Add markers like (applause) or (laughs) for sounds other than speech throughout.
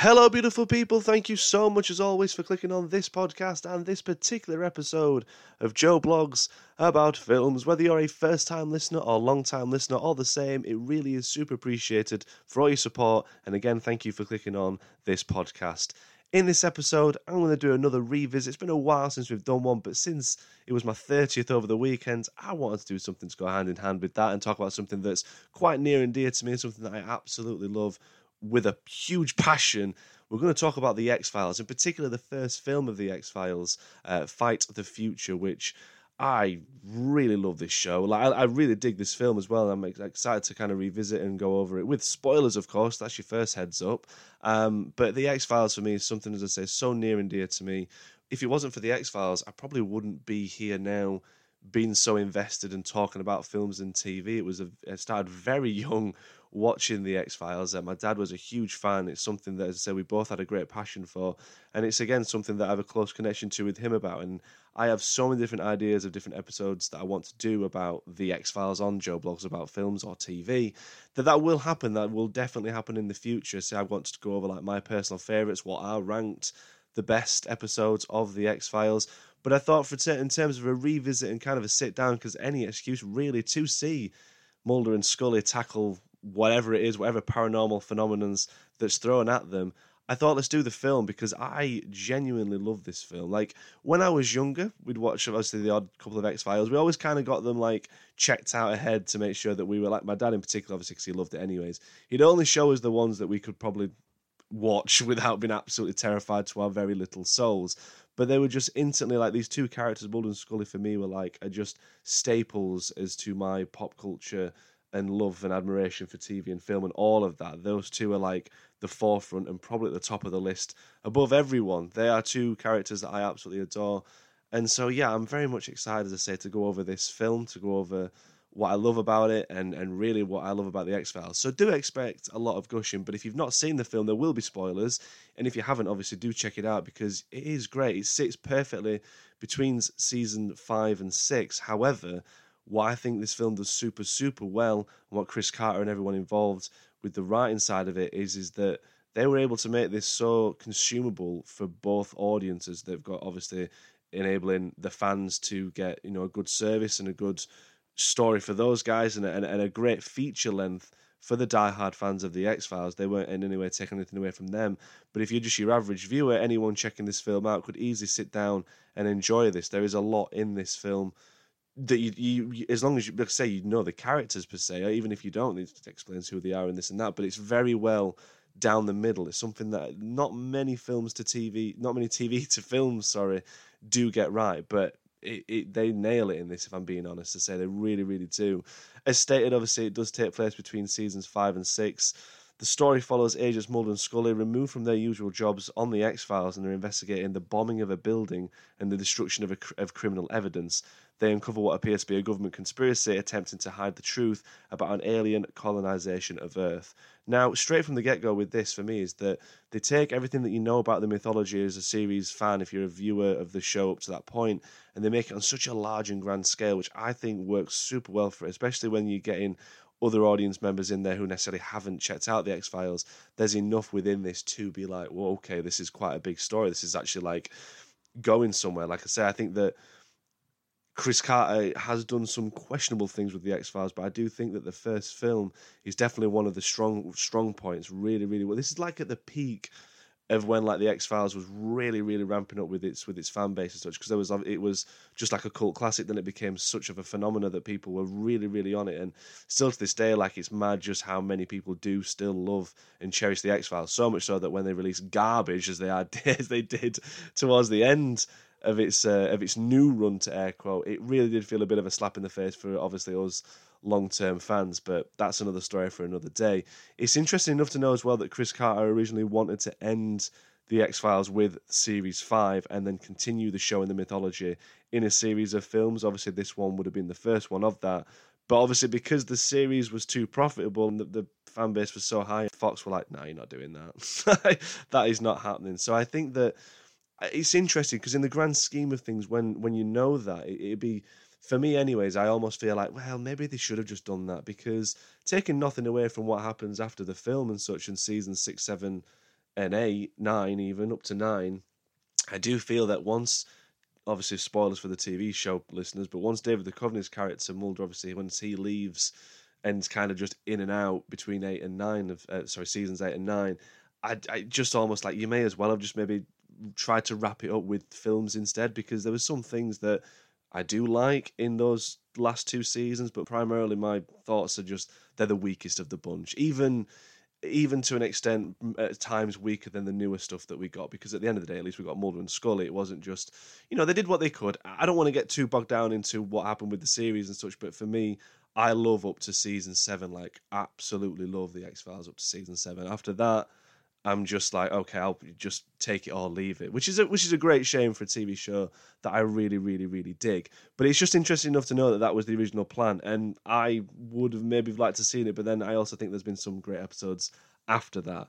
Hello, beautiful people. Thank you so much, as always, for clicking on this podcast and this particular episode of Joe Blogs about films. Whether you're a first time listener or long time listener, all the same, it really is super appreciated for all your support. And again, thank you for clicking on this podcast. In this episode, I'm going to do another revisit. It's been a while since we've done one, but since it was my 30th over the weekend, I wanted to do something to go hand in hand with that and talk about something that's quite near and dear to me, something that I absolutely love with a huge passion. We're going to talk about the X Files, in particular the first film of the X Files, uh, Fight the Future, which I really love this show. Like, I, I, really dig this film as well. I'm excited to kind of revisit and go over it with spoilers, of course. That's your first heads up. Um, but the X Files for me is something, as I say, so near and dear to me. If it wasn't for the X Files, I probably wouldn't be here now being so invested and talking about films and TV. It was a, I started very (laughs) young watching the X Files. Uh, my dad was a huge fan. It's something that, as I say, we both had a great passion for, and it's again something that I have a close connection to with him about. And I have so many different ideas of different episodes that I want to do about the X Files on Joe blogs about films or TV. That that will happen. That will definitely happen in the future. So I want to go over like my personal favorites, what are ranked the best episodes of the X Files. But I thought, for t- in terms of a revisit and kind of a sit down, because any excuse really to see Mulder and Scully tackle whatever it is, whatever paranormal phenomenons that's thrown at them. I thought let's do the film because I genuinely love this film. Like when I was younger, we'd watch obviously the odd couple of X Files. We always kind of got them like checked out ahead to make sure that we were like my dad in particular, obviously because he loved it anyways. He'd only show us the ones that we could probably watch (laughs) without being absolutely terrified to our very little souls. But they were just instantly like these two characters, Mulder and Scully, for me were like are just staples as to my pop culture and love and admiration for TV and film and all of that. Those two are like the forefront and probably at the top of the list above everyone. They are two characters that I absolutely adore. And so, yeah, I'm very much excited, as I say, to go over this film, to go over what I love about it and, and really what I love about the X Files. So do expect a lot of gushing, but if you've not seen the film, there will be spoilers. And if you haven't, obviously do check it out because it is great. It sits perfectly between season five and six. However, what I think this film does super, super well, and what Chris Carter and everyone involved with the writing side of it is, is that they were able to make this so consumable for both audiences. They've got obviously enabling the fans to get you know a good service and a good story for those guys, and a, and a great feature length for the die-hard fans of the X Files. They weren't in any way taking anything away from them. But if you're just your average viewer, anyone checking this film out could easily sit down and enjoy this. There is a lot in this film that you, you as long as you say you know the characters per se, or even if you don't, it explains who they are and this and that. But it's very well down the middle. It's something that not many films to TV, not many TV (laughs) to films, sorry, do get right. But it, it, they nail it in this. If I'm being honest, to say they really, really do. As stated, obviously, it does take place between seasons five and six. The story follows agents Mulder and Scully removed from their usual jobs on the X Files and are investigating the bombing of a building and the destruction of, a, of criminal evidence. They uncover what appears to be a government conspiracy attempting to hide the truth about an alien colonization of Earth. Now, straight from the get go with this for me is that they take everything that you know about the mythology as a series fan, if you're a viewer of the show up to that point, and they make it on such a large and grand scale, which I think works super well for it, especially when you're getting other audience members in there who necessarily haven't checked out the X Files, there's enough within this to be like, well, okay, this is quite a big story. This is actually like going somewhere. Like I say, I think that Chris Carter has done some questionable things with the X Files, but I do think that the first film is definitely one of the strong strong points. Really, really well. This is like at the peak of when like the X Files was really, really ramping up with its with its fan base and such because there was it was just like a cult classic. Then it became such of a phenomenon that people were really, really on it, and still to this day, like it's mad just how many people do still love and cherish the X Files. So much so that when they release garbage as they are (laughs) as they did towards the end of its uh, of its new run to air quote, it really did feel a bit of a slap in the face for obviously us long term fans, but that's another story for another day. It's interesting enough to know as well that Chris Carter originally wanted to end the X Files with Series 5 and then continue the show in the mythology in a series of films. Obviously, this one would have been the first one of that. But obviously, because the series was too profitable and the, the fan base was so high, Fox were like, no, you're not doing that. (laughs) that is not happening. So I think that uh, it's interesting because in the grand scheme of things, when, when you know that, it, it'd be for me, anyways, I almost feel like, well, maybe they should have just done that because taking nothing away from what happens after the film and such in season six, seven, and eight, nine, even up to nine, I do feel that once, obviously spoilers for the TV show listeners, but once David the Duchovny's character Mulder, obviously once he leaves and kind of just in and out between eight and nine of uh, sorry seasons eight and nine, I, I just almost like you may as well have just maybe tried to wrap it up with films instead because there were some things that I do like in those last two seasons, but primarily my thoughts are just they're the weakest of the bunch. Even even to an extent, at times weaker than the newer stuff that we got. Because at the end of the day, at least we got Mulder and Scully. It wasn't just, you know, they did what they could. I don't want to get too bogged down into what happened with the series and such, but for me, I love up to season seven. Like, absolutely love the X Files up to season seven. After that, I'm just like, okay, I'll just take it or leave it, which is a, which is a great shame for a TV show that I really, really, really dig. But it's just interesting enough to know that that was the original plan, and I would have maybe liked to seen it. But then I also think there's been some great episodes after that.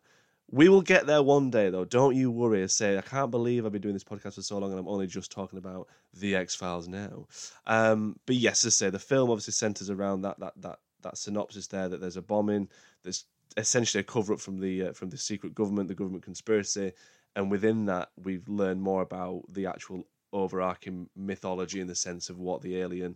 We will get there one day, though. Don't you worry. Say I can't believe I've been doing this podcast for so long, and I'm only just talking about the X Files now. Um, but yes, as I say, the film obviously centers around that that that that synopsis there that there's a bombing, there's essentially a cover up from the uh, from the secret government, the government conspiracy, and within that we've learned more about the actual overarching mythology in the sense of what the alien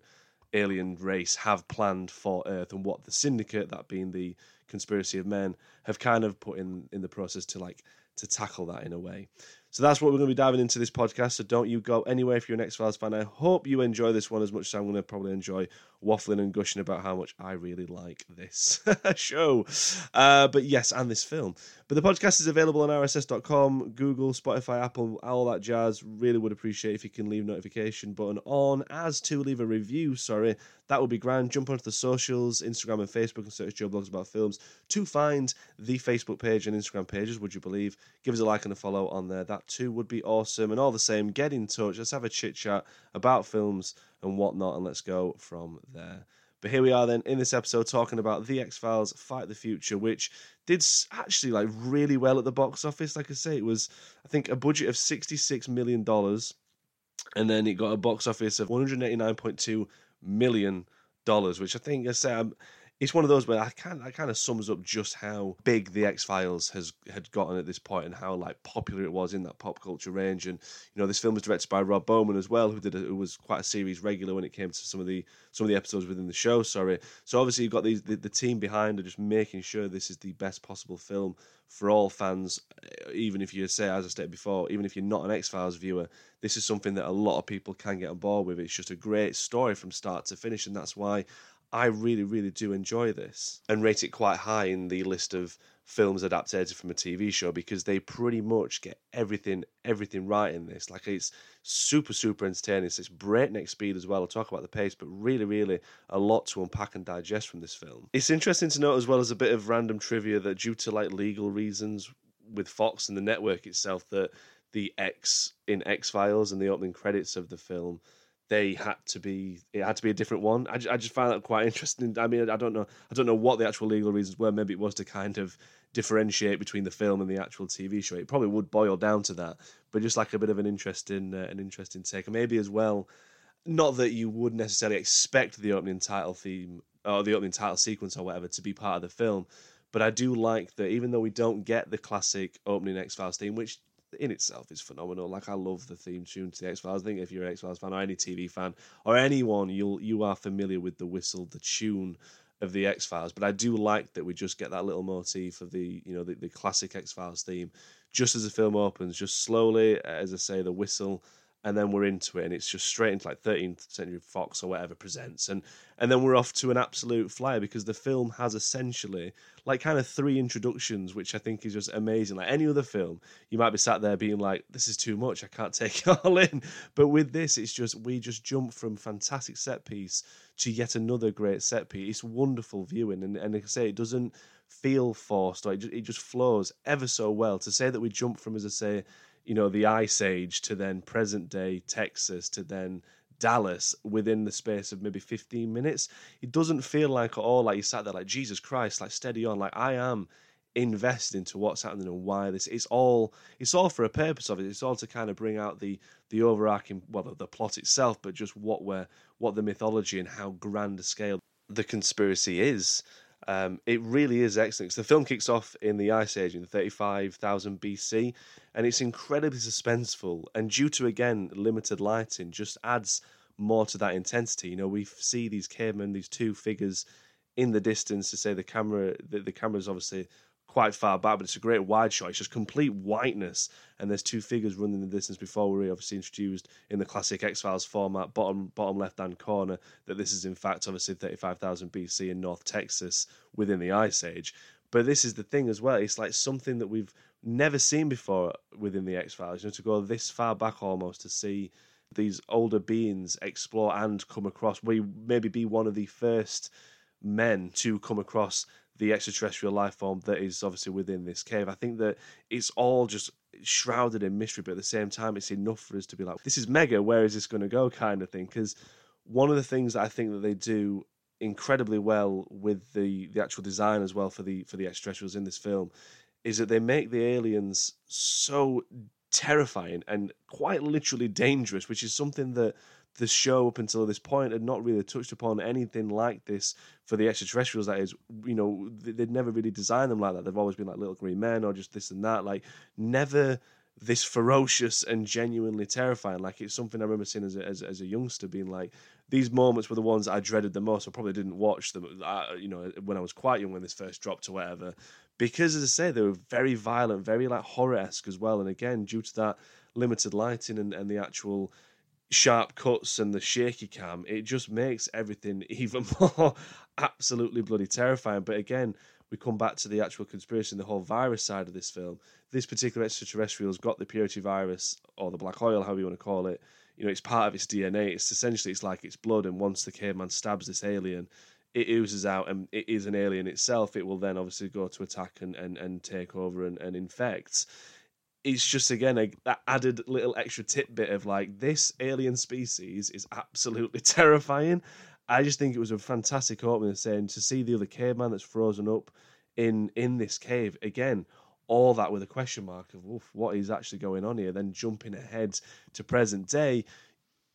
alien race have planned for Earth and what the syndicate, that being the conspiracy of men, have kind of put in in the process to like to tackle that in a way. So that's what we're going to be diving into this podcast. So don't you go anywhere if you're an X Files fan. I hope you enjoy this one as much as I'm going to probably enjoy waffling and gushing about how much I really like this (laughs) show. Uh, but yes, and this film. But the podcast is available on RSS.com, Google, Spotify, Apple, all that jazz. Really would appreciate if you can leave notification button on. As to leave a review, sorry, that would be grand. Jump onto the socials, Instagram and Facebook, and search Joe Blogs About Films to find the Facebook page and Instagram pages. Would you believe? Give us a like and a follow on there. That too would be awesome. And all the same, get in touch. Let's have a chit chat about films and whatnot, and let's go from there. But here we are then in this episode talking about The X Files Fight the Future, which did actually like really well at the box office. Like I say, it was, I think, a budget of $66 million, and then it got a box office of $189.2 million, which I think, I say, I'm, it's one of those where I kind I kind of sums up just how big the X Files has had gotten at this point and how like popular it was in that pop culture range. And you know, this film was directed by Rob Bowman as well, who did a, who was quite a series regular when it came to some of the some of the episodes within the show. Sorry, so obviously you've got these the, the team behind are just making sure this is the best possible film for all fans. Eh, even if you say, as I stated before, even if you're not an X Files viewer, this is something that a lot of people can get on board with. It's just a great story from start to finish, and that's why I really, really do enjoy this and rate it quite high in the list of films adapted from a TV show because they pretty much get everything, everything right in this. Like it's super, super entertaining. It's breakneck speed as well. I'll talk about the pace, but really, really a lot to unpack and digest from this film. It's interesting to note as well as a bit of random trivia that due to like legal reasons with Fox and the network itself, that the X in X Files and the opening credits of the film they had to be it had to be a different one. I, I just find that quite interesting. I mean, I don't know, I don't know what the actual legal reasons were. Maybe it was to kind of differentiate between the film and the actual TV show. It probably would boil down to that, but just like a bit of an interesting, uh, an interesting take, and maybe as well, not that you would necessarily expect the opening title theme or the opening title sequence or whatever to be part of the film. But I do like that, even though we don't get the classic opening X Files theme, which in itself is phenomenal. Like I love the theme tune to the X Files. I think if you're an X Files fan or any TV fan or anyone, you'll you are familiar with the whistle, the tune of the X Files. But I do like that we just get that little motif of the you know the, the classic X Files theme just as the film opens, just slowly, as I say, the whistle and then we're into it and it's just straight into like 13th century fox or whatever presents and and then we're off to an absolute flyer because the film has essentially like kind of three introductions which i think is just amazing. Like any other film you might be sat there being like this is too much i can't (laughs) take it all in. But with this it's just we just jump from fantastic set piece to yet another great set piece. It's wonderful viewing and, and like i say it doesn't feel forced or it it just flows ever so well. To say that we jump from as i say you know the ice age to then present day texas to then dallas within the space of maybe 15 minutes it doesn't feel like at all like you sat there like jesus christ like steady on. Like i am invested into what's happening and why this it's all it's all for a purpose of it. It's all to kind of bring out the the overarching well the, the plot itself but just what we're what the mythology and how grand a scale the conspiracy is Um, it really is excellent. the film kicks off in the Ice Age in 35,000 BC, and it's incredibly suspenseful. And due to again limited lighting, just adds more to that intensity. You know, we see these cavemen, these two figures in the distance. To say the camera, the, the camera is obviously quite far back, but it's a great wide shot. It's just complete whiteness, and there's two figures running the distance before we're obviously introduced in the classic X Files format, bottom bottom left hand corner, that this is in fact obviously 35,000 BC in North Texas within the Ice Age. But this is the thing as well. It's like something that we've never seen before within the X Files. You know, to go this far back almost to see these older beings explore and come across. We maybe be one of the first men to come across the extraterrestrial life form that is obviously within this cave. I think that it's all just shrouded in mystery, but at the same time, it's enough for us to be like, this is mega, where is this going to go, kind of thing. Because one of the things that I think that they do incredibly well with the the actual design as well for the for the extraterrestrials in this film is that they make the aliens so terrifying and quite literally dangerous, which is something that the show up until this point had not really touched upon anything like this for the extraterrestrials. That is, you know, they'd never really designed them like that. They've always been like little green men or just this and that. Like, never this ferocious and genuinely terrifying. Like, it's something I remember seeing as a, as, as a youngster being like, these moments were the ones I dreaded the most. I probably didn't watch them, uh, you know, when I was quite young when this first dropped or whatever. Because, as I say, they were very violent, very like horror esque as well. And again, due to that limited lighting and, and the actual sharp cuts and the shaky cam, it just makes everything (laughs) even more absolutely bloody terrifying. But again, we come back to the actual conspiracy and the whole virus side of this film. This particular extraterrestrial's got the purity virus or the black oil, however you want to call it. You know, it's part of its DNA. It's essentially it's like its blood, and once the caveman stabs this alien, it oozes out, and it is an alien itself. It will then obviously go to attack and and, and take over and, and infect it's just again a that added little extra tidbit of like this alien species is absolutely (laughs) terrifying. I just think it was a fantastic opening saying to see the other caveman that's frozen up in in this cave again. All that with a question mark of what is actually going on here. Then jumping ahead to present day,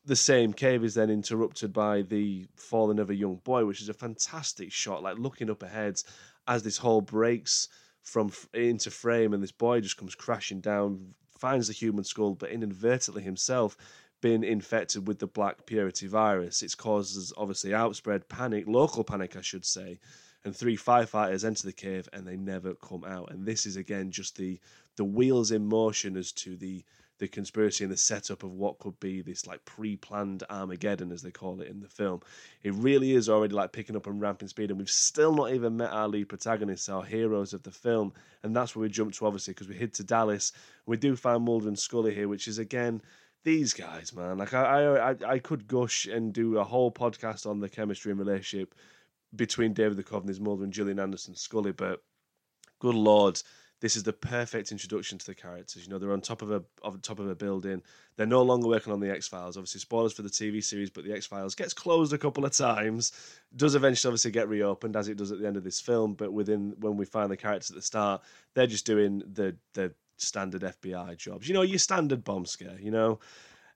the same cave is then interrupted by the falling of a young boy, which is a fantastic shot. Like looking up ahead as this hole breaks from into frame, and this boy just comes crashing down, finds the human skull, but inadvertently himself been infected with the black purity virus. It causes obviously outspread panic, local panic, I should say. And three firefighters enter the cave and they never come out. And this is again just the the wheels in motion as to the the conspiracy and the setup of what could be this like pre-planned Armageddon, as they call it in the film. It really is already like picking up and ramping speed, and we've still not even met our lead protagonists, our heroes of the film, and that's where we jump to obviously because we head to Dallas. We do find Mulder and Scully here, which is again these guys, man. Like I, I, I could gush and do a whole podcast on the chemistry and relationship between David Duchovny's Mulder and Gillian Anderson Scully, but good lord this is the perfect introduction to the characters. You know, they're on top of a on top of a building. They're no longer working on the X Files. Obviously, spoilers for the TV series, but the X Files gets closed a couple of times. Does eventually obviously get reopened as it does at the end of this film. But within when we find the characters at the start, they're just doing the the standard FBI jobs. You know, your standard bomb scare. You know,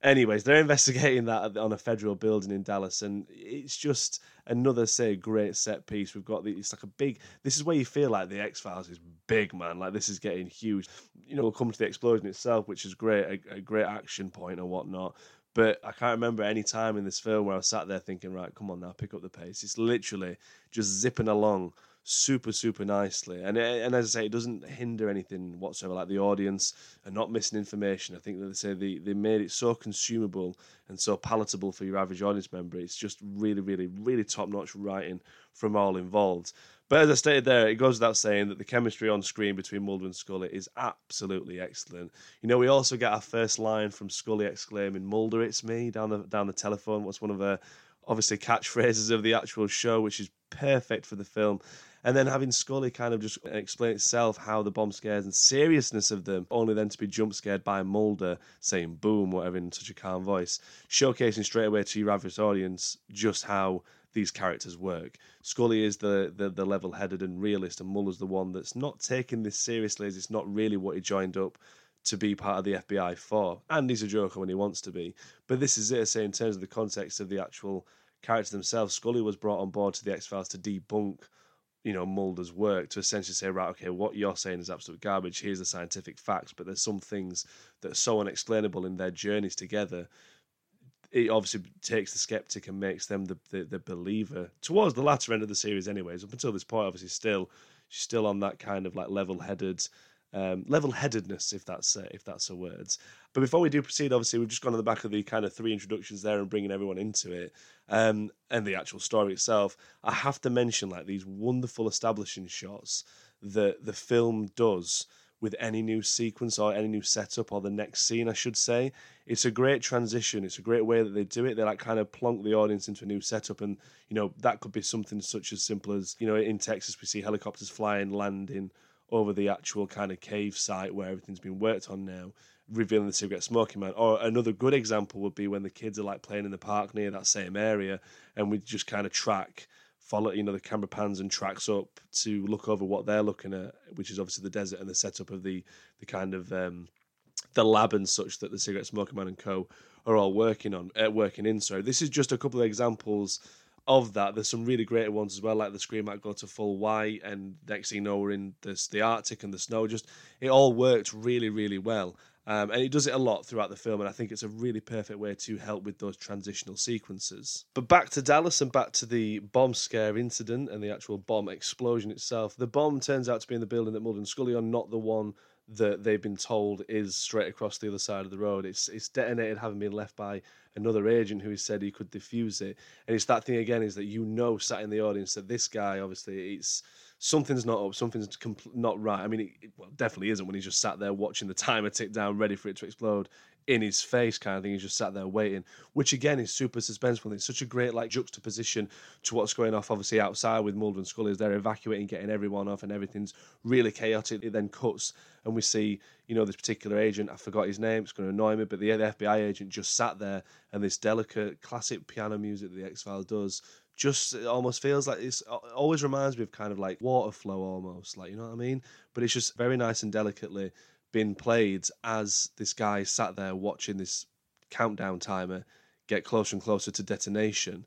Anyways, they're (laughs) investigating that on a federal building in Dallas, and it's just another say great set piece. We've got the it's like a big. This is where you feel like the X Files is big, man. Like this is getting huge. You know, we'll come to the explosion itself, which is great, a, a great action point or whatnot. But I can't remember any time in this film where I sat there thinking, right, come on now, pick up the pace. It's literally just zipping along super super nicely. And eh, and as I say it doesn't hinder anything whatsoever. Like the audience are not missing information. I think that they say they, they made it so consumable and so palatable for your average audience member. It's just really really really top notch writing from all involved. But as I stated there it goes without saying that the chemistry on screen between Mulder and Scully is absolutely excellent. You know we also get our first line from Scully exclaiming Mulder it's me down the down the telephone. What's one of the obviously catchphrases of the actual show which is perfect for the film and then having Scully kind of just explain itself how the bomb scares and seriousness of them, only then to be jump scared by Mulder saying boom, whatever, in such a calm voice, showcasing straight away to your average audience just how these characters work. Scully is the, the, the level headed and realist, and Mulder's the one that's not taking this seriously as it's not really what he joined up to be part of the FBI for. And he's a joker when he wants to be. But this is it, say, in terms of the context of the actual characters themselves. Scully was brought on board to the X Files to debunk you know Mulder's work to essentially say, right, okay, what you're saying is absolute garbage. Here's the scientific facts, but there's some things that are so unexplainable in their journeys together. It obviously takes the skeptic and makes them the, the, the believer towards the latter end of the series, anyways. Up until this point, obviously, still she's still on that kind of like level-headed um, level-headedness, if that's uh, if that's a word. But before we do proceed, obviously we've just gone on the back of the kind of three introductions there and bringing everyone into it, um, and the actual story itself. I have to mention like these wonderful establishing shots that the film does with any new sequence or any new setup or the next scene, I should say. It's a great transition. It's a great way that they do it. They like kind of plonk the audience into a new setup, and you know that could be something such as simple as you know in Texas we see helicopters flying, landing over the actual kind of cave site where everything's been worked on now, revealing the cigarette smoking man. Or another good example would be when the kids are like playing in the park near that same area, and we just kind of track, follow, you know, the camera pans and tracks up to look over what they're looking at, which is obviously the desert and the setup of the the kind of um, the lab and such that the cigarette smoking man and co are all working on, uh, working in. So this is just a couple of examples of that. There's some really great ones as well, like the screen might go to full white, and next thing you know, we're in this, the Arctic and the snow. Just it all worked really, really well. Um, and it does it a lot throughout the film, and I think it's a really perfect way to help with those transitional sequences. But back to Dallas and back to the bomb scare incident and the actual bomb explosion itself. The bomb turns out to be in the building that Mulder and Scully are, not the one that they've been told is straight across the other side of the road. It's it's detonated, having been left by another agent who said he could defuse it. And it's that thing again is that you know, sat in the audience, that this guy obviously it's something's not up, something's compl- not right. I mean, it, it well, definitely isn't when he's just sat there watching the timer tick down, ready for it to explode in his face kind of thing. He's just sat there waiting, which again is super suspenseful. It's such a great like juxtaposition to what's going off obviously outside with Mulder and Scully they're evacuating, getting everyone off, and everything's really chaotic. It then cuts and we see, you know, this particular agent, I forgot his name, it's going to annoy me, but the, the FBI agent just sat there and this delicate classic piano music that the X Files does just it almost feels like it's always reminds me of kind of like water flow almost like you know what i mean but it's just very nice and delicately been played as this guy sat there watching this countdown timer get closer and closer to detonation.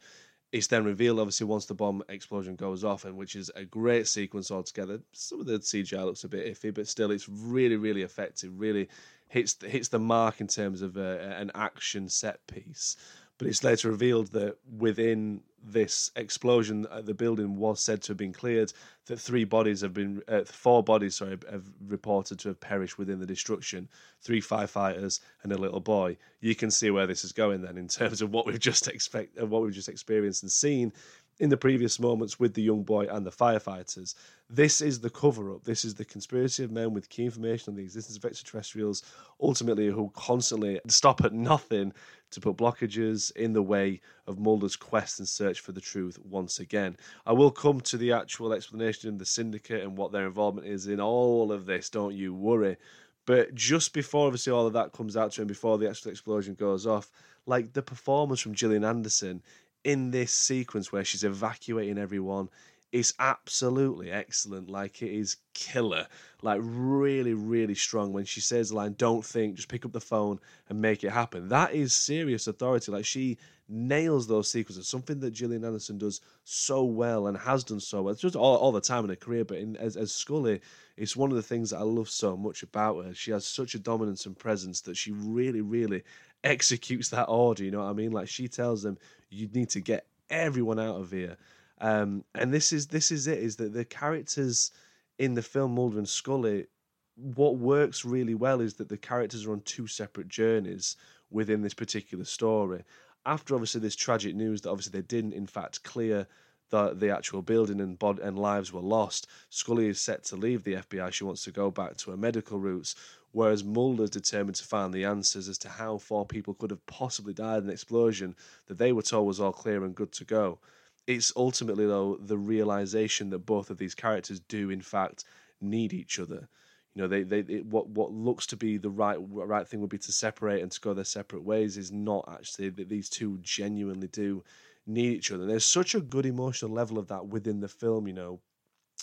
It's then revealed, obviously, once the bomb explosion goes off, and which is a great sequence altogether. Some of the CGI looks a bit iffy, but still, it's really, really effective. Really hits hits the mark in terms of a, an action set piece. But it's later revealed that within this explosion at the building was said to have been cleared, that three bodies have been, uh, four bodies, sorry, have reported to have perished within the destruction. Three firefighters and a little boy. You can see where this is going then in terms of what we've just expect, uh, what we've just experienced and seen in the previous moments with the young boy and the firefighters. This is the cover up. This is the conspiracy of men with key information on the existence of extraterrestrials, ultimately, who constantly stop at nothing to put blockages in the way of Mulder's quest and search for the truth once again. I will come to the actual explanation of the syndicate and what their involvement is in all of this, don't you worry. But just before obviously all of that comes out to him, before the actual explosion goes off, like the performance from Gillian Anderson in this sequence where she's evacuating everyone is absolutely excellent. Like it is killer. Like really, really strong. When she says the line, "Don't think, just pick up the phone and make it happen." That is serious authority. Like she nails those sequences. Something that Gillian Anderson does so well and has done so well. It's just all, all the time in her career. But in, as, as Scully, it's one of the things that I love so much about her. She has such a dominance and presence that she really, really executes that order. You know what I mean? Like she tells them, "You need to get everyone out of here." Um, and this is this is it is that the characters in the film Mulder and Scully, what works really well is that the characters are on two separate journeys within this particular story. After obviously this tragic news that obviously they didn't in fact clear the the actual building and bod and lives were lost, Scully is set to leave the FBI. She wants to go back to her medical roots, whereas Mulder's determined to find the answers as to how four people could have possibly died in an explosion that they were told was all clear and good to go it's ultimately though the realization that both of these characters do in fact need each other. You know, they they it, what what looks to be the right right thing would be to separate and to go their separate ways is not actually that these two genuinely do need each other. there's such a good emotional level of that within the film. You know,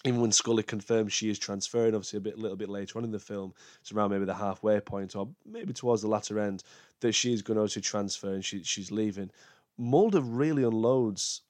even when Scully confirms she is transferring, obviously a bit, little bit later on in the film, it's around maybe the halfway point or maybe towards the latter end that she's going to transfer and she, she's leaving. Mulder really unloads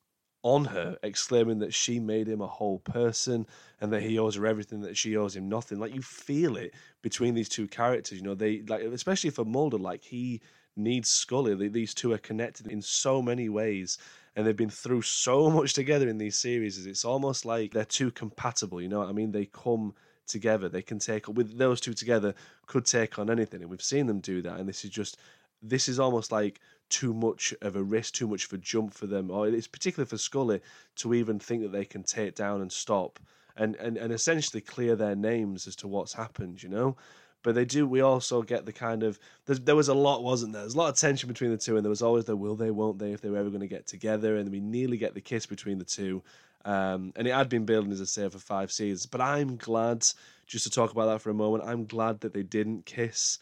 on her, exclaiming that she made him a whole person and that he owes her everything, that she owes him nothing. Like you feel it between these two characters. You know, they like especially for Mulder, like he needs Scully. These two are connected in so many ways, and they've been through so (laughs) much together in these series. It's almost like they're too compatible. You know what I mean? They come together. They can take with those two together could take on anything, and we've seen them do that. And this is just this is almost like too much of a risk, too much of a jump for them, or it's particularly for Scully to even think that they can take down and stop and, and, and essentially clear their names as to what's happened, you know? But they do. We also get the kind of there was a lot, wasn't there? There's a lot of tension between the two, and there was always the will they, won't they, if they were ever going to get together, and we nearly get the kiss between the two. Um, and it had been building, as I say, for five seasons. But I'm glad, just to talk about that for a moment, I'm glad that they didn't kiss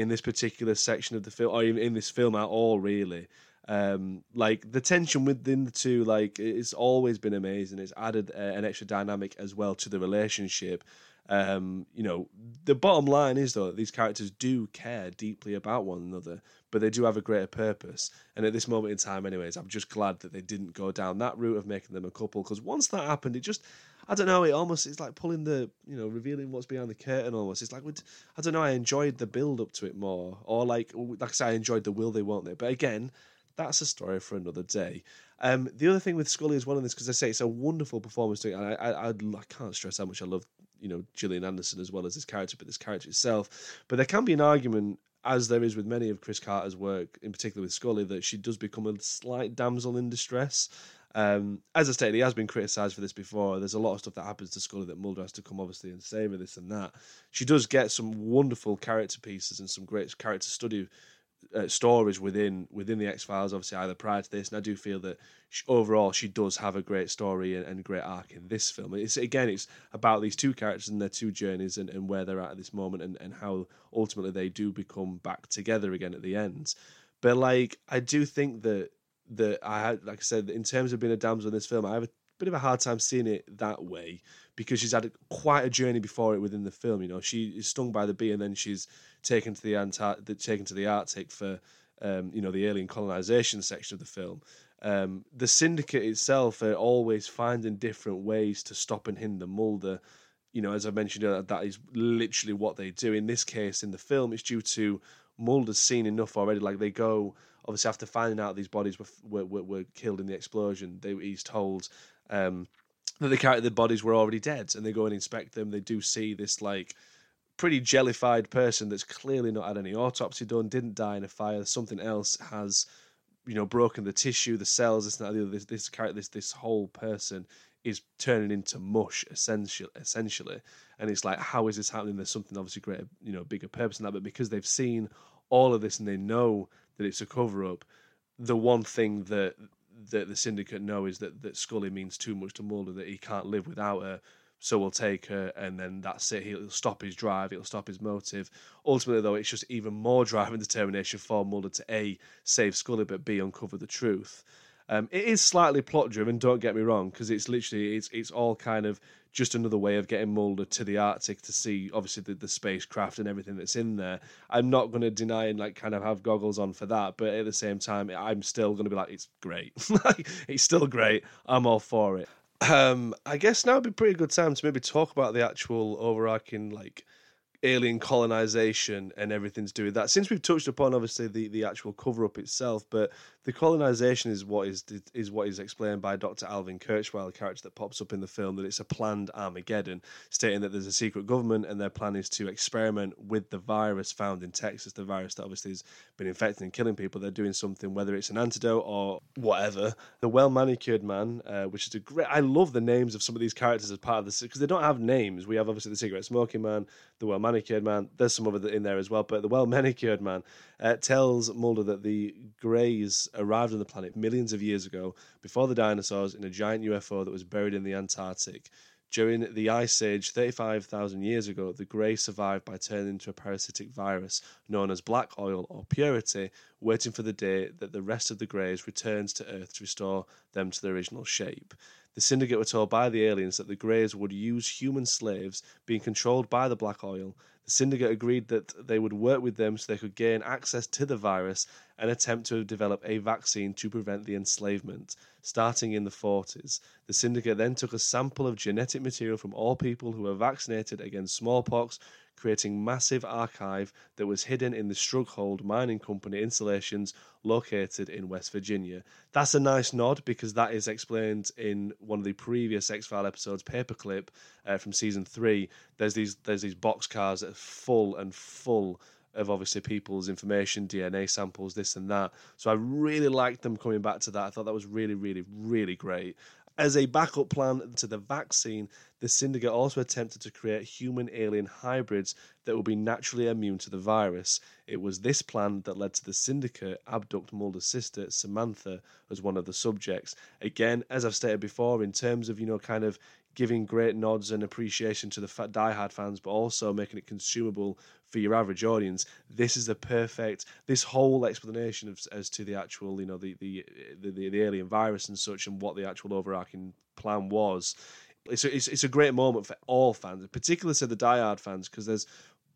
in this particular section of the film, or in this film at all, really. Um, like the tension within the two, like it's always been amazing. It's added uh, an extra dynamic as well to the relationship. Um, you know, the bottom line is though that these characters do care deeply about one another, but they do have a greater purpose. And at this moment in time, anyways, I'm just glad that they didn't go down that route of making them a couple. Because once that happened, it just, I don't know, it almost it's like pulling the, you know, revealing what's behind the curtain. Almost, it's like, I don't know, I enjoyed the build up to it more, or like, like I say, I enjoyed the will they, won't they. But again, that's a story for another day. Um, the other thing with Scully as well in this, because I say it's a wonderful performance. I, I, I, I can't stress how much I love you know Gillian Anderson as well as this character, but this character itself. But there can be an argument, as there is with many of Chris Carter's work, in particular with Scully, that she does become a slight damsel in distress. Um, as I stated, he has been criticised for this before. There's a lot of stuff that happens to Scully that Mulder has to come obviously and save her this and that. She does get some wonderful character pieces and some great character study uh, stories within within the X Files. Obviously, either prior to this, and I do feel that she, overall she does have a great story and, and great arc in this film. It's again, it's about these two characters and their two journeys and, and where they're at at this moment and, and how ultimately they do become back together again at the end. But like, I do think that that I had, like I said, in terms of being a damsel in this film, I have a bit of a hard time seeing it that way because she's had quite a journey before it within the film. You know, she is stung by the bee and then she's taken to the Antarctic, taken to the Arctic for um, you know the alien colonization section of the film. Um, the syndicate itself are always finding different ways to stop and hinder Mulder. You know, as I mentioned, that is literally what they do. In this case, in the film, it's due to Mulder's seen enough already. Like they go, obviously, after finding out these bodies were were, were killed in the explosion, they, he's told um, that the the bodies were already dead, and they go and inspect them. They do see this like pretty jellified person that's clearly not had any autopsy done, didn't die in a fire. Something else has, you know, broken the tissue, the cells. This, that, this, this character, this this whole person is turning into mush essentially essentially and it's like how is this happening there's something obviously greater you know bigger purpose in that but because they've seen all of this and they know that it's a cover up the one thing that that the syndicate know is that that Scully means too much to Mulder that he can't live without her so we'll take her, and then that's it. He'll stop his drive, it'll stop his motive. Ultimately, though, it's just even more (laughs) drive and determination for Mulder to A, save Scully, but B, uncover the truth. Um, it is slightly plot driven, don't get me wrong, because it's literally it's it's all kind of just another way of getting Mulder to the Arctic to see obviously the, the spacecraft and everything that's in there. I'm not going to deny and like kind of have goggles on for that, but at the same time, I'm still going to be like, it's great. (laughs) it's still great. I'm all for it. Um, I guess now would be pretty good time to maybe talk about the actual overarching like alien colonization and everything to do with that. Since we've touched upon obviously the, the actual cover up itself, but the colonization is what is is what is explained by Dr. Alvin Kurtzweil, a character that pops up in the film, that it's a planned Armageddon, stating that there's a secret government and their plan is to experiment with the virus found in Texas, the virus that obviously has been infecting and killing people. They're doing something, whether it's an antidote or whatever. The well manicured man, uh, which is a great. I love the names of some of these characters as part of this because they don't have names. We have obviously the cigarette smoking man, the well manicured man. There's some other in there as well, but the well manicured man uh, tells Mulder that the Greys arrived on the planet millions of years ago, before the dinosaurs, in a giant UFO that was buried in the Antarctic. During the Ice Age, 35,000 years ago, the Grey survived by turning into a parasitic virus known as black oil or purity, waiting for the day that the rest of the Greys returns to Earth to restore them to their original shape. The Syndicate were told by the aliens that the Greys would use human slaves being controlled by the black oil. The Syndicate agreed that they would work with them so they could gain access to the virus and attempt to develop a vaccine to prevent the enslavement. Starting in the 40s, the Syndicate then took a sample of genetic material from all people who were vaccinated against smallpox, creating massive archive that was hidden in the Strughold Mining Company installations located in West Virginia. That's a nice nod because that is explained in one of the previous X File episodes, Paperclip, uh, from season three. There's these there's these box cars that are full and full of obviously people's information, DNA samples, this and that. So I really liked them coming back to that. I thought that was really, really, really great. As a backup plan to the vaccine, the Syndicate also attempted to create human alien hybrids that would be naturally immune to the virus. It was this plan that led to the Syndicate abduct Mulder's sister, Samantha, as one of the subjects. Again, as I've stated before, in terms of, you know, kind of giving great nods and appreciation to the diehard fans, but also making it consumable for your average audience. This is the perfect. This whole explanation of, as to the actual, you know, the, the the the alien virus and such, and what the actual overarching plan was. It's a, it's, it's a great moment for all fans, particularly to the diehard fans, because there's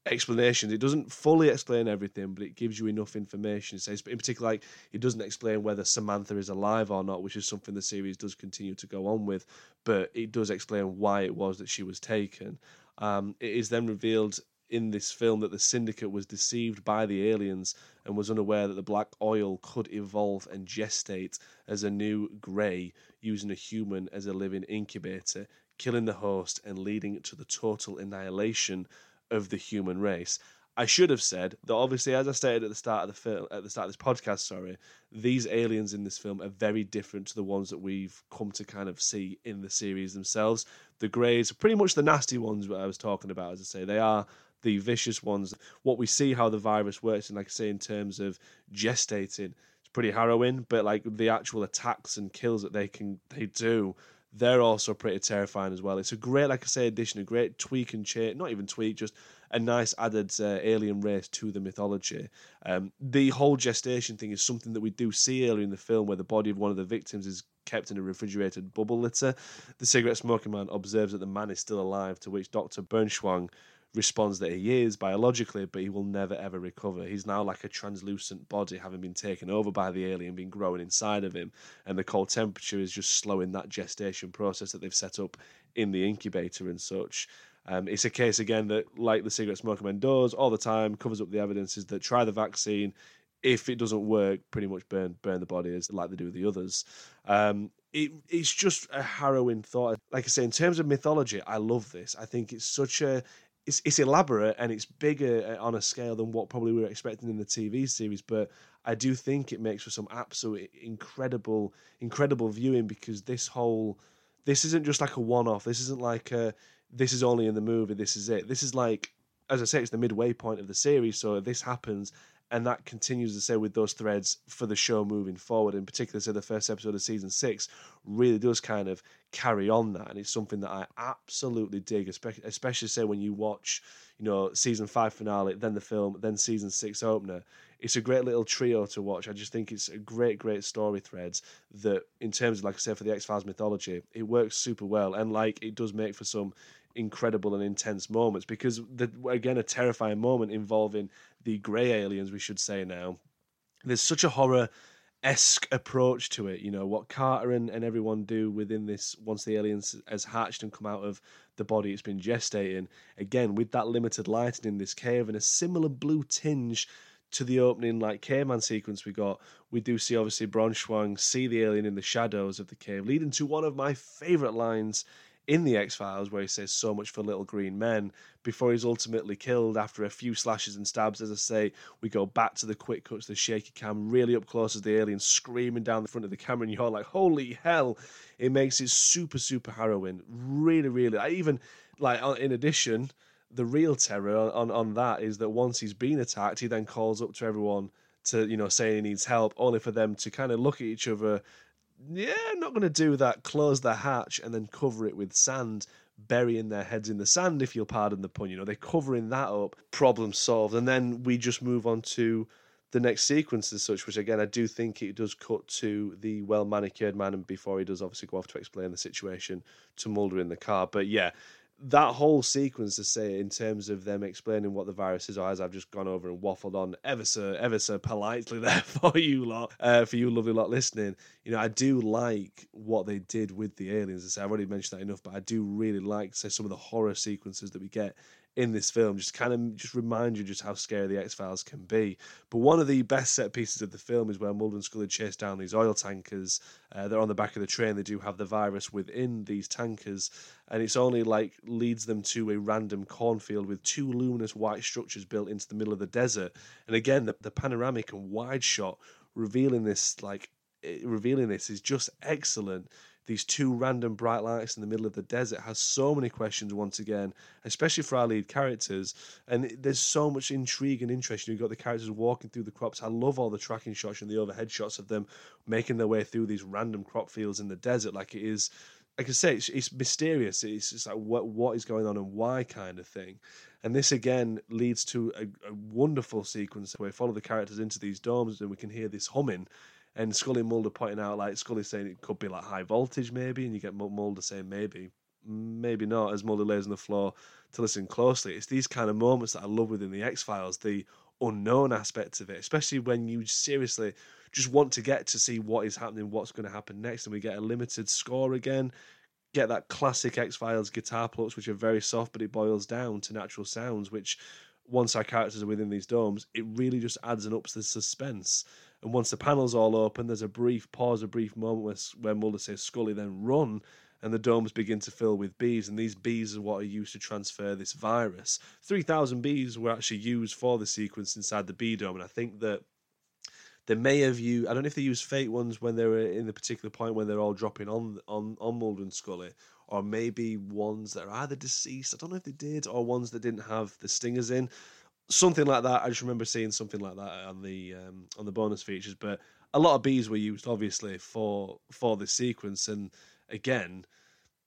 explanations. It doesn't fully explain everything, but it gives you enough information. It says, in particular, like it doesn't explain whether Samantha is alive or not, which is something the series does continue to go on with. But it does explain why it was that she was taken. Um, it is then revealed in this film that the syndicate was deceived by the aliens and was unaware that the black oil could evolve and gestate as a new grey using a human as a living incubator killing the host and leading to the total annihilation of the human race. I should have said that obviously, as I stated at the start of the film, at the start of this podcast, sorry, these aliens in this film are very different to the ones that we've come to kind of see in the series themselves. The Greys are pretty much the nasty ones that I was talking about, as I say. They are the vicious ones. What we see how the virus works, and like I say, in terms of gestating, it's pretty harrowing. But like the actual attacks and kills that they can they do, they're also pretty terrifying as well. It's a great, like I say, addition, a great tweak and change, not even tweak, just a nice added uh, alien race to the mythology. Um, the whole gestation thing is something that we do see earlier in the film where the body of one of the victims is kept in a refrigerated bubble litter. The cigarette smoking man observes that the man is still alive, to which Dr. Bronschweig responds that he is biologically, but he will never ever recover. He's now like a translucent body, having been taken over by the alien, being growing inside of him, and the cold temperature is just slowing that gestation process that they've set up in the incubator and such. Um, it's a case again that, like the cigarette smoker man does all the time, covers up the evidence is that try the vaccine. If it doesn't work, pretty much burn burn the body as like they do with the others. Um, it, it's just a harrowing thought. Like I say, in terms of mythology, I love this. I think it's such a it's it's elaborate and it's bigger uh, on a scale than what probably we were expecting in the TV series, but I do think it makes for some absolute incredible incredible viewing because this whole this isn't just like a one off. This isn't like a this is only in the movie. This is it. This is like as I say, it's the midway point of the series. So this happens and that continues to say with those threads for the show moving forward. In particular, so the first episode of season six really does kind of carry on that, and it's something that I absolutely dig, especially, especially say when you watch, you know, season five finale, then the film, then season six opener. It's a great little trio to watch. I just think it's a great, great story threads that, in terms of, like I said, for the X Files mythology, it works super well, and like it does make for some incredible and intense moments because the, again a terrifying moment involving the grey aliens we should say now. There's such a horror esque approach to it you know what carter and, and everyone do within this once the aliens has hatched and come out of the body it's been gestating. Again with that limited lighting in this cave and a similar blue tinge to the opening like caveman sequence we got, we do see obviously Bronschweig see the alien in the shadows of the cave, leading to one of my favourite lines in the X Files, where he says so much for little green men, before he's ultimately killed after a few slashes and stabs. As I say, we go back to the quick cuts, the shaky cam, really up close as the alien screaming down the front of the camera, and you're like, holy hell! It makes it super, super harrowing. Really, really. I even, like, in addition, the real terror on, on that is that once he's been attacked, he then calls up to everyone to, you know, say he needs help, only for them to kind of look at each other yeah, not going to do that. Close the hatch and then cover it with sand, burying their heads in the sand, if you'll pardon the pun. You know, they're covering that up, problem solved. And then we just move on to the next sequence as such, which again I do think it does cut to the well manicured man, and before he does obviously go off to explain the situation to Mulder in the car. But yeah, that whole sequence to say in terms of them explaining what the virus is, or as I've just gone over and waffled on ever so ever so politely (laughs) there for you lot, uh, for you lovely lot listening. You know, I do like what they did with the aliens. I've already mentioned that enough, but I do really like say some of the horror sequences that we get in this film just kind of just remind you just how scary the X Files can be. But one of the best set pieces of the film is where Mulder and Scully chase down these oil tankers. Uh, they're on the back of the train. They do have the virus within these tankers, and it's only like leads them to a random cornfield with two luminous white structures built into the middle of the desert. And again, the, the panoramic and wide shot revealing this like eh, revealing this is just excellent these two random bright lights in the middle of the desert has so many questions once again, especially for our lead characters. And there's so much intrigue and interest. You've got the characters walking through the crops. I love all the tracking shots and the overhead shots of them making their way through these random crop fields in the desert. Like it is, like I say, it's, it's mysterious. It's just like what what is going on and why kind of thing. And this again leads to a, a wonderful sequence where we follow the characters into these domes and we can hear this humming and Scully and Mulder pointing out like Scully saying it could be like high voltage maybe, and you get Mulder saying maybe, maybe not. As Mulder lays on the floor to listen closely, it's these kind of moments that I love within the X Files, the unknown aspects of it, especially when you seriously just want to get to see what is happening, what's going to happen next, and we get a limited score again. Get that classic X Files guitar plucks, which are very soft, but it boils down to natural sounds, which once our characters are within these domes, it really just adds and ups the suspense. And once the panel's all open, there's a brief pause, a brief moment where, where Mulder says, Scully, then run. And the domes begin to fill with bees, and these bees are what are used to transfer this virus. 3,000 bees were actually used for the sequence inside the bee dome, and I think that they may have used. I don't know if they used fake ones when they were uh, in the particular point when they're all dropping on on on Mulder and Scully, or maybe ones that are either deceased. I don't know if they did, or ones that didn't have the stingers in something like that. I just remember seeing something like that on the um, on the bonus features. But a lot of bees were used, obviously, for for this sequence. And again,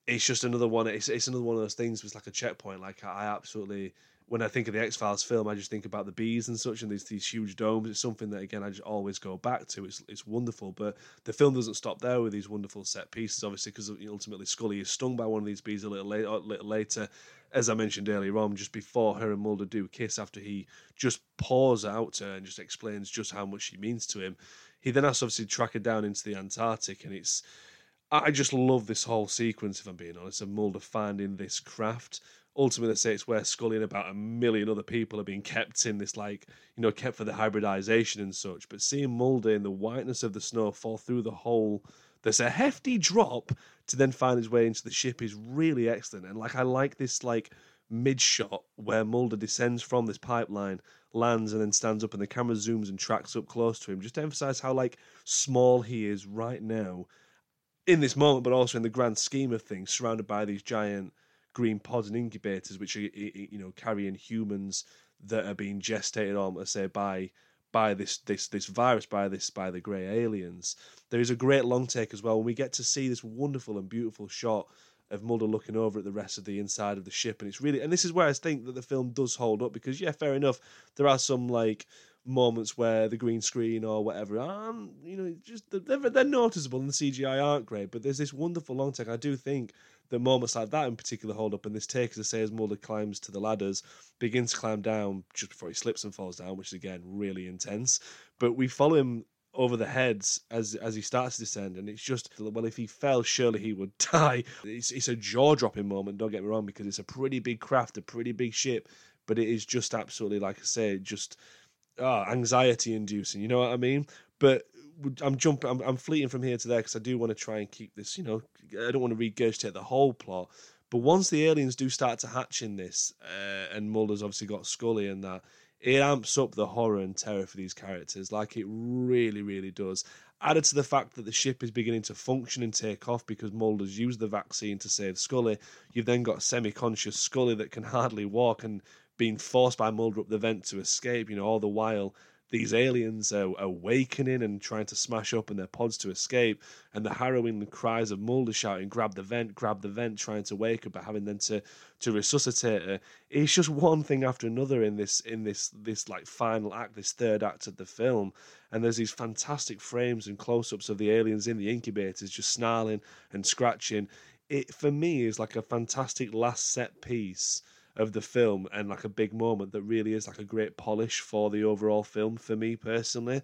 it's just another one. It's it's another one of those things. Was like a checkpoint. Like I absolutely when I think of the X Files film, I just think about the bees and such, and these these huge domes. It's something that again I just always go back to. It's it's wonderful, but the film doesn't stop there with these wonderful set pieces. Obviously, because ultimately Scully is stung by one of these bees a little later, a little later, as I mentioned earlier on, just before her and Mulder do kiss, after he just pours out her and just explains just how much she means to him. He then has to obviously track her down into the Antarctic, and it's I just love this whole sequence, if I'm being honest, of Mulder finding this craft ultimately say it's where Scully and about a million other people are being kept in this like you know kept for the hybridization and such. But seeing Mulder in the whiteness of the snow fall through the hole, there's a hefty drop to then find his way into the ship is really excellent. And like I like this like mid shot where Mulder descends from this pipeline, lands, and then stands up, and the camera zooms and tracks up close to him, just to emphasize how like small he is right now in this moment, but also in the grand scheme of things, surrounded by these giant green pods and incubators, which are you know carrying humans that are being gestated on, let's say, by by this this this virus, by this by the grey aliens. There is a great long take as well, and we get to see this wonderful and beautiful shot of Mulder looking over at the rest of the inside of the ship, and it's really and this is where I think that the film does hold up because yeah, fair enough, there are some like moments where the green screen or whatever aren't you know just they're, they're noticeable and the CGI aren't great, but there's this wonderful long take. I do think that moments like that in particular hold up. And this take, as I say, as Mulder climbs to the ladders, begins to climb down just before he slips and falls down, which is again really intense. But we follow him over the heads as as he starts to descend, and it's just well, if he fell, surely he would (laughs) die. It's, it's a jaw dropping moment. Don't get me wrong, because it's a pretty big craft, a pretty big ship, but it is just absolutely, like I say, just ah, oh, anxiety inducing. You know what I mean? But I'm jumping, I'm, I'm fleeting from here to there because I do want to try and keep this. You know, I don't want to regurgitate the whole plot. But once the aliens do start to hatch in this, uh, and Mulder's obviously got Scully and that, it amps up the horror and terror for these characters. Like it really, really does. Added to the fact that the ship is beginning to function and take off because Mulder's used the vaccine to save Scully, you've then got semi conscious Scully that can hardly walk and being forced by Mulder up the vent to escape, you know, all the while these aliens are awakening and trying to smash open their pods to escape, and the harrowing cries of Mulder shouting, "Grab the vent! Grab the vent!" trying to wake her, but having them to to resuscitate her. It's just one thing after another in this in this this like final act, this third act of the film, and there's these fantastic frames and close-ups of the aliens in the incubators just snarling and scratching. It for me is like a fantastic last set piece of the film and like a big moment that really is like a great polish for the overall film for me personally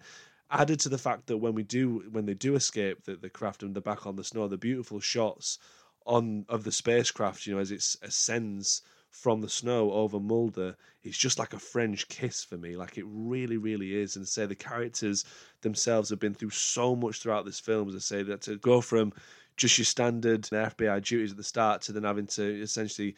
added to the fact that when we do when they do escape the, the craft and they're back on the snow the beautiful shots on of the spacecraft you know as it ascends from the snow over Mulder it's just like a French kiss for me. Like it really, really is. And say the characters themselves have been through so much throughout this film. As I say, that to go from just your standard FBI duties at the start to then having to essentially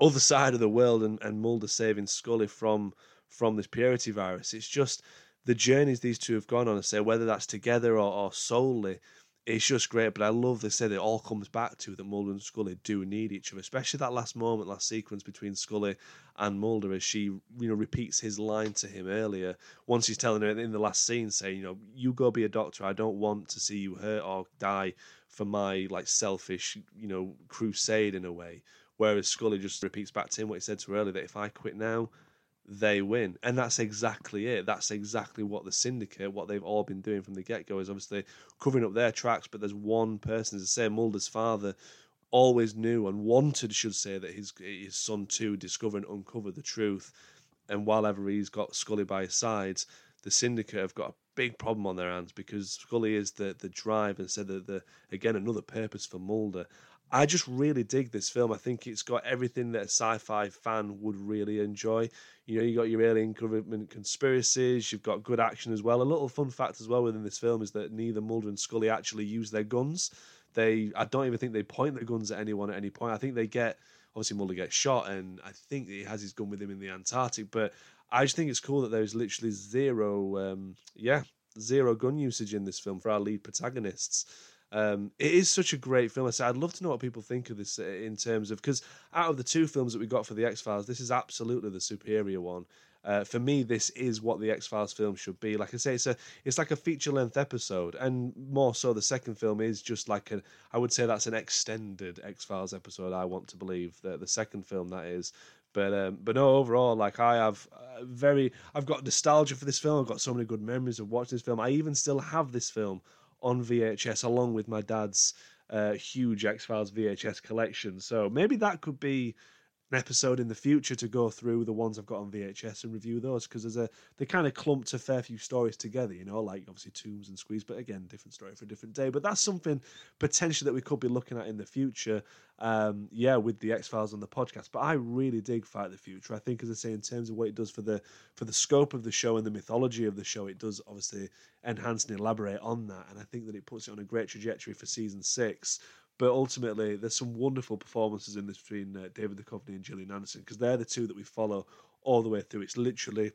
other side of the world and, and Mulder saving Scully from from this purity virus. It's just the journeys these two have gone on, I say, whether that's together or, or solely, it's just great. But I love they said it all comes back to that Mulder and Scully do need each other, especially that last moment, last sequence between Scully and Mulder as she, you know, repeats his line to him earlier. Once he's telling her in the last scene, saying, you know, you go be a doctor. I don't want to see you hurt or die for my like selfish, you know, crusade in a way. Whereas Scully just repeats back to him what he said to her earlier that if I quit now, they win. And that's exactly it. That's exactly what the syndicate, what they've all been doing from the get go, is obviously covering up their tracks. But there's one person, as I say, Mulder's father always knew and wanted, should say, that his his son too discover and uncover the truth. And while ever he's got Scully by his side, the syndicate have got a big problem on their hands because Scully is the the drive and said that the again another purpose for Mulder. I just really dig this film. I think it's got everything that a sci-fi fan would really enjoy. You know, you got your alien government conspiracies. You've got good action as well. A little fun fact as well within this film is that neither Mulder and Scully actually use their guns. They, I don't even think they point their guns at anyone at any point. I think they get obviously Mulder gets shot, and I think he has his gun with him in the Antarctic. But I just think it's cool that there's literally zero, um, yeah, zero gun usage in this film for our lead protagonists. Um, it is such a great film. I said I'd love to know what people think of this uh, in terms of because out of the two films that we got for the X Files, this is absolutely the superior one. Uh, for me, this is what the X Files film should be. Like I say, it's a it's like a feature length episode, and more so, the second film is just like a. I would say that's an extended X Files episode. I want to believe that the second film that is. But um, but no, overall, like I have uh, very, I've got nostalgia for this film. I've got so many good memories of watching this film. I even still have this film on VHS along with my dad's uh, huge X Files VHS collection. So maybe that could be an episode in the future to go through the ones I've got on VHS and review those because there's a they kind of clumped a fair few stories together, you know, like obviously Tooms and Squeeze, but again, different story for a different day. But that's something potentially that we could be looking at in the future. Um, yeah, with the X Files on the podcast. But I really dig Fight the Future. I think, as I say, in terms of what it does for the for the scope of the show and the mythology of the show, it does obviously enhance and elaborate on that. And I think that it puts it on a great trajectory for season six. But ultimately, there's some wonderful performances in this between uh, David Duchovny and Gillian Anderson because they're the two that we follow all the way through. It's literally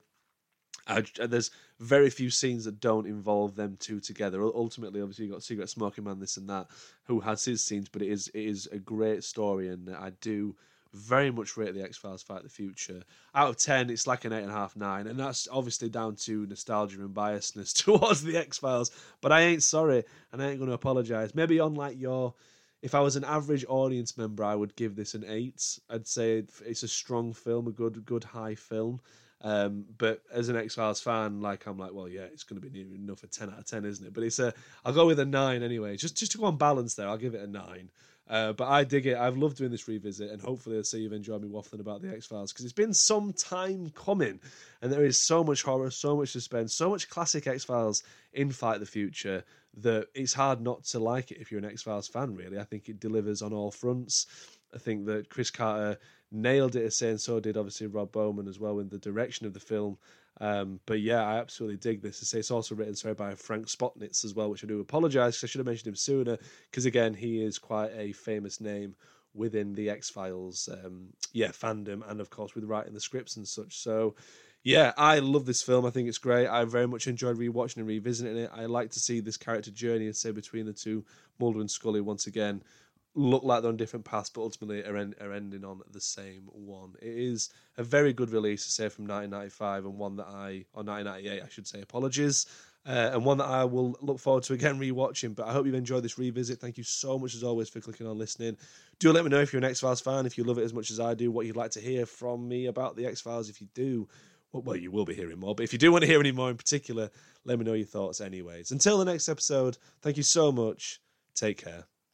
uh, there's very few scenes that don't involve them two together. Ultimately, obviously, you got Cigarette Smoking Man, this and that, who has his scenes, but it is it is a great story, and I do very much rate the X Files Fight the Future. Out of ten, it's like an eight and a half, nine, and that's obviously down to nostalgia and biasness (laughs) towards the X Files. But I ain't sorry, and I ain't going to apologise. Maybe on like your if I was an average audience member, I would give this an eight. I'd say it's a strong film, a good, good high film. Um, but as an X Files fan, like I'm like, well, yeah, it's going to be enough for ten out of ten, isn't it? But it's a, I'll go with a nine anyway. Just, just to go on balance there, I'll give it a nine. Uh, but I dig it. I've loved doing this revisit, and hopefully, I'll see you've enjoyed me waffling about the X Files because it's been some time coming, and there is so much horror, so much suspense, so much classic X Files in Fight the Future that it's hard not to like it if you're an X Files fan. Really, I think it delivers on all fronts. I think that Chris Carter nailed it, as saying so did obviously Rob Bowman as well in the direction of the film. Um, but yeah, I absolutely dig this. I say it's also written sorry by Frank Spotnitz as well, which I do apologise because I should have mentioned him sooner. Because again, he is quite a famous name within the X Files, um, yeah, fandom, and of course with writing the scripts and such. So yeah, I love this film. I think it's great. I very much enjoyed rewatching and revisiting it. I like to see this character journey, and say between the two Mulder and Scully once again look like they're on different paths, but ultimately are, en- are ending on the same one. It is a very good release, to say, from 1995, and one that I, or 1998, I should say, apologies, uh, and one that I will look forward to again rewatching. But I hope you've enjoyed this revisit. Thank you so much, as always, for clicking on listening. Do let me know if you're an X Files fan, if you love it as much as I do, what you'd like to hear from me about the X Files. If you do, well, you will be hearing more. But if you do want to hear any more in particular, let me know your thoughts, anyways. Until the next episode, thank you so much. Take care.